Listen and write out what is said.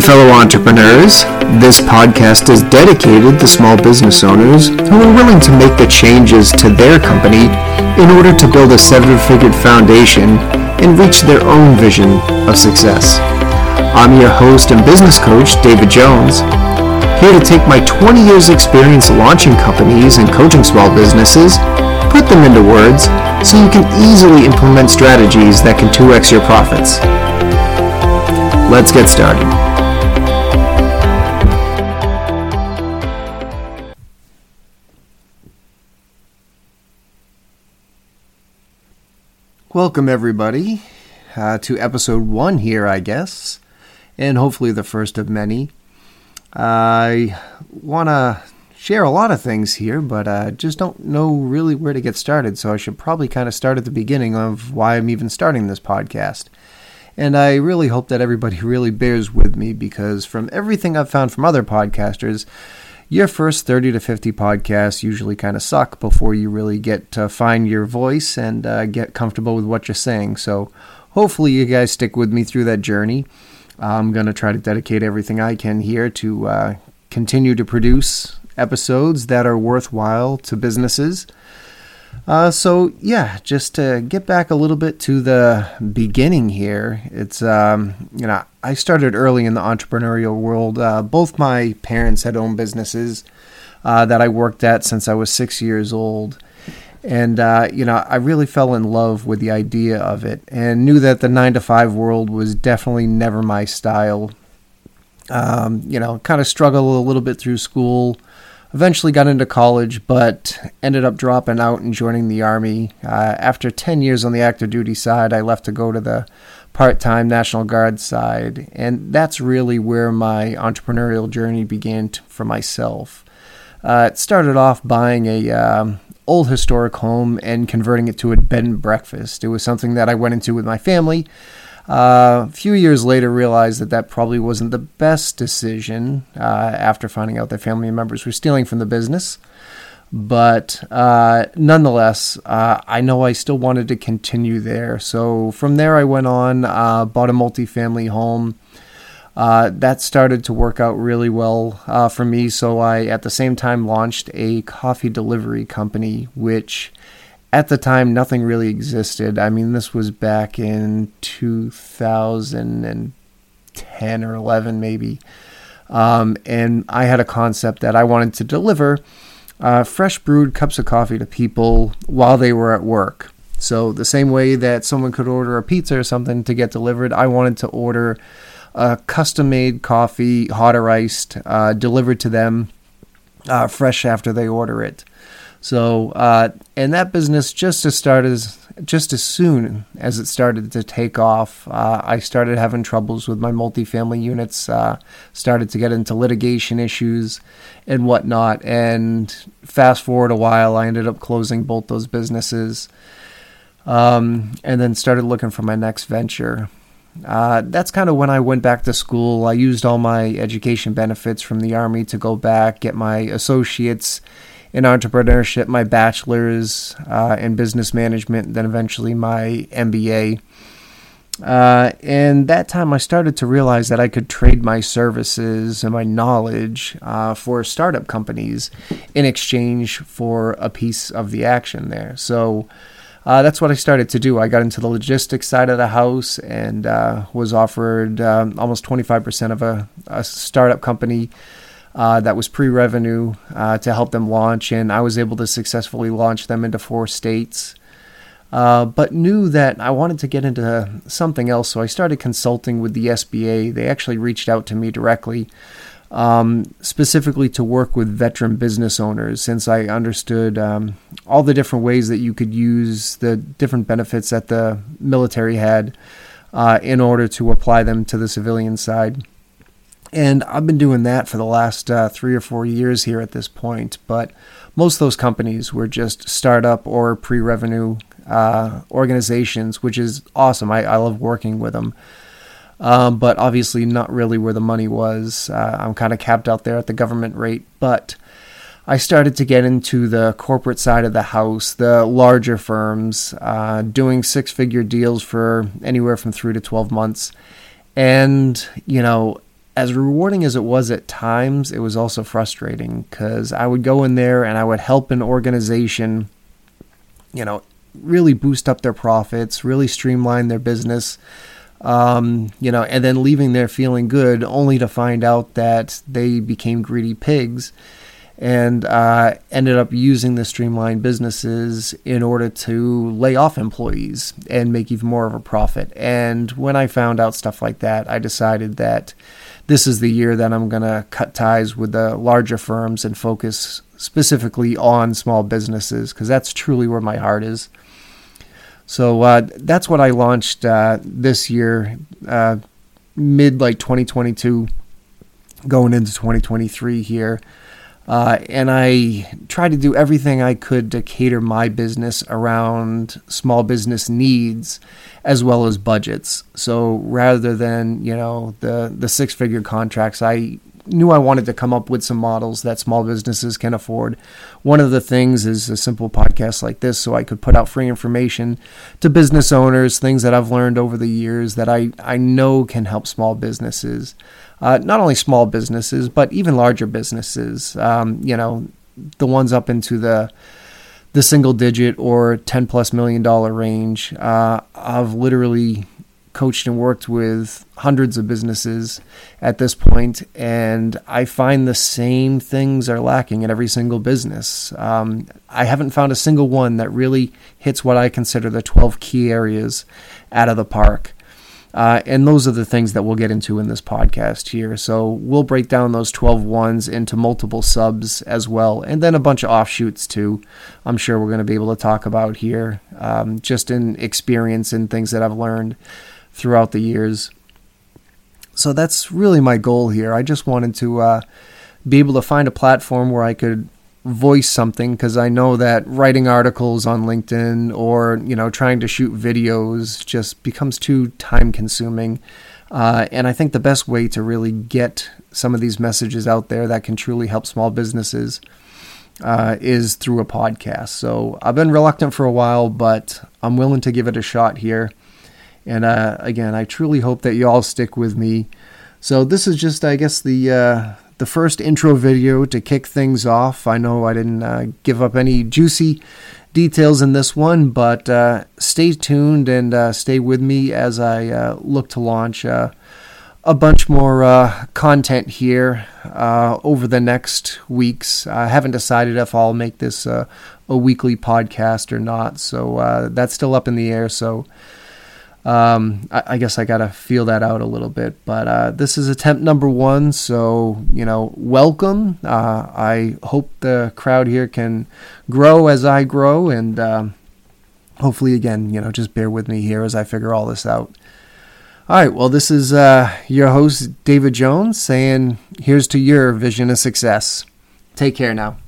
fellow entrepreneurs. This podcast is dedicated to small business owners who are willing to make the changes to their company in order to build a seven figured foundation and reach their own vision of success. I'm your host and business coach, David Jones, here to take my 20 years experience launching companies and coaching small businesses, put them into words, so you can easily implement strategies that can 2x your profits. Let's get started. Welcome, everybody, uh, to episode one here, I guess, and hopefully the first of many. I want to share a lot of things here, but I just don't know really where to get started, so I should probably kind of start at the beginning of why I'm even starting this podcast. And I really hope that everybody really bears with me because from everything I've found from other podcasters, your first 30 to 50 podcasts usually kind of suck before you really get to find your voice and uh, get comfortable with what you're saying. So hopefully you guys stick with me through that journey. I'm going to try to dedicate everything I can here to uh, continue to produce episodes that are worthwhile to businesses. Uh, so yeah, just to get back a little bit to the beginning here, it's um, you know I started early in the entrepreneurial world. Uh, both my parents had owned businesses uh, that I worked at since I was six years old, and uh, you know I really fell in love with the idea of it, and knew that the nine to five world was definitely never my style. Um, you know, kind of struggled a little bit through school Eventually got into college, but ended up dropping out and joining the Army. Uh, after 10 years on the active duty side, I left to go to the part time National Guard side. And that's really where my entrepreneurial journey began t- for myself. Uh, it started off buying a um, old historic home and converting it to a bed and breakfast. It was something that I went into with my family. Uh, a few years later, realized that that probably wasn't the best decision uh, after finding out that family members were stealing from the business. But uh, nonetheless, uh, I know I still wanted to continue there. So from there, I went on, uh, bought a multifamily home. Uh, that started to work out really well for me. So I, at the same time, launched a coffee delivery company, which at the time nothing really existed. I mean, this was back in 2010 or 11 maybe. Um, and I had a concept that I wanted to deliver uh, fresh brewed cups of coffee to people while they were at work. So, the same way that someone could order a pizza or something to get delivered, I wanted to order a custom made coffee, hot or iced, uh, delivered to them uh, fresh after they order it. So, uh, and that business just as started as just as soon as it started to take off, uh, I started having troubles with my multifamily units. Uh, started to get into litigation issues and whatnot. And fast forward a while, I ended up closing both those businesses, um, and then started looking for my next venture. Uh, that's kind of when I went back to school. I used all my education benefits from the Army to go back, get my associates in entrepreneurship, my bachelor's uh, in business management, then eventually my MBA. Uh, and that time I started to realize that I could trade my services and my knowledge uh, for startup companies in exchange for a piece of the action there. So uh, that's what I started to do. I got into the logistics side of the house and uh, was offered um, almost 25% of a, a startup company uh, that was pre-revenue uh, to help them launch, and I was able to successfully launch them into four states. Uh, but knew that I wanted to get into something else, so I started consulting with the SBA. They actually reached out to me directly, um, specifically to work with veteran business owners, since I understood um, all the different ways that you could use the different benefits that the military had uh, in order to apply them to the civilian side. And I've been doing that for the last uh, three or four years here at this point. But most of those companies were just startup or pre revenue uh, organizations, which is awesome. I, I love working with them. Um, but obviously, not really where the money was. Uh, I'm kind of capped out there at the government rate. But I started to get into the corporate side of the house, the larger firms, uh, doing six figure deals for anywhere from three to 12 months. And, you know, as rewarding as it was at times, it was also frustrating because I would go in there and I would help an organization, you know, really boost up their profits, really streamline their business, um, you know, and then leaving there feeling good, only to find out that they became greedy pigs and uh, ended up using the streamlined businesses in order to lay off employees and make even more of a profit. And when I found out stuff like that, I decided that this is the year that I'm going to cut ties with the larger firms and focus specifically on small businesses because that's truly where my heart is. So uh, that's what I launched uh, this year, uh, mid like 2022, going into 2023 here. Uh, and I tried to do everything I could to cater my business around small business needs as well as budgets. So rather than, you know, the, the six figure contracts, I knew I wanted to come up with some models that small businesses can afford. One of the things is a simple podcast like this, so I could put out free information to business owners, things that I've learned over the years that I, I know can help small businesses uh, not only small businesses, but even larger businesses. Um, you know, the ones up into the the single digit or 10 plus million dollar range. Uh, I've literally coached and worked with hundreds of businesses at this point, and I find the same things are lacking in every single business. Um, I haven't found a single one that really hits what I consider the 12 key areas out of the park. Uh, and those are the things that we'll get into in this podcast here. So we'll break down those 12 ones into multiple subs as well, and then a bunch of offshoots too. I'm sure we're going to be able to talk about here, um, just in experience and things that I've learned throughout the years. So that's really my goal here. I just wanted to uh, be able to find a platform where I could voice something because I know that writing articles on LinkedIn or you know trying to shoot videos just becomes too time consuming. Uh, and I think the best way to really get some of these messages out there that can truly help small businesses uh, is through a podcast. So I've been reluctant for a while, but I'm willing to give it a shot here. And uh, again, I truly hope that you all stick with me. So this is just, I guess, the uh, the first intro video to kick things off. I know I didn't uh, give up any juicy details in this one, but uh, stay tuned and uh, stay with me as I uh, look to launch uh, a bunch more uh, content here over the next weeks. I haven't decided if I'll make this a weekly podcast or not, so that's still up in the air. So um, I, I, guess I got to feel that out a little bit. But uh, this is attempt number one, so you know, welcome. Uh, I hope the crowd here can grow as I grow, and um, hopefully, again, you know, just bear with me here as I figure all this out. All right, well, this is uh, your host, David Jones, saying, here's to your vision of success. Take care now.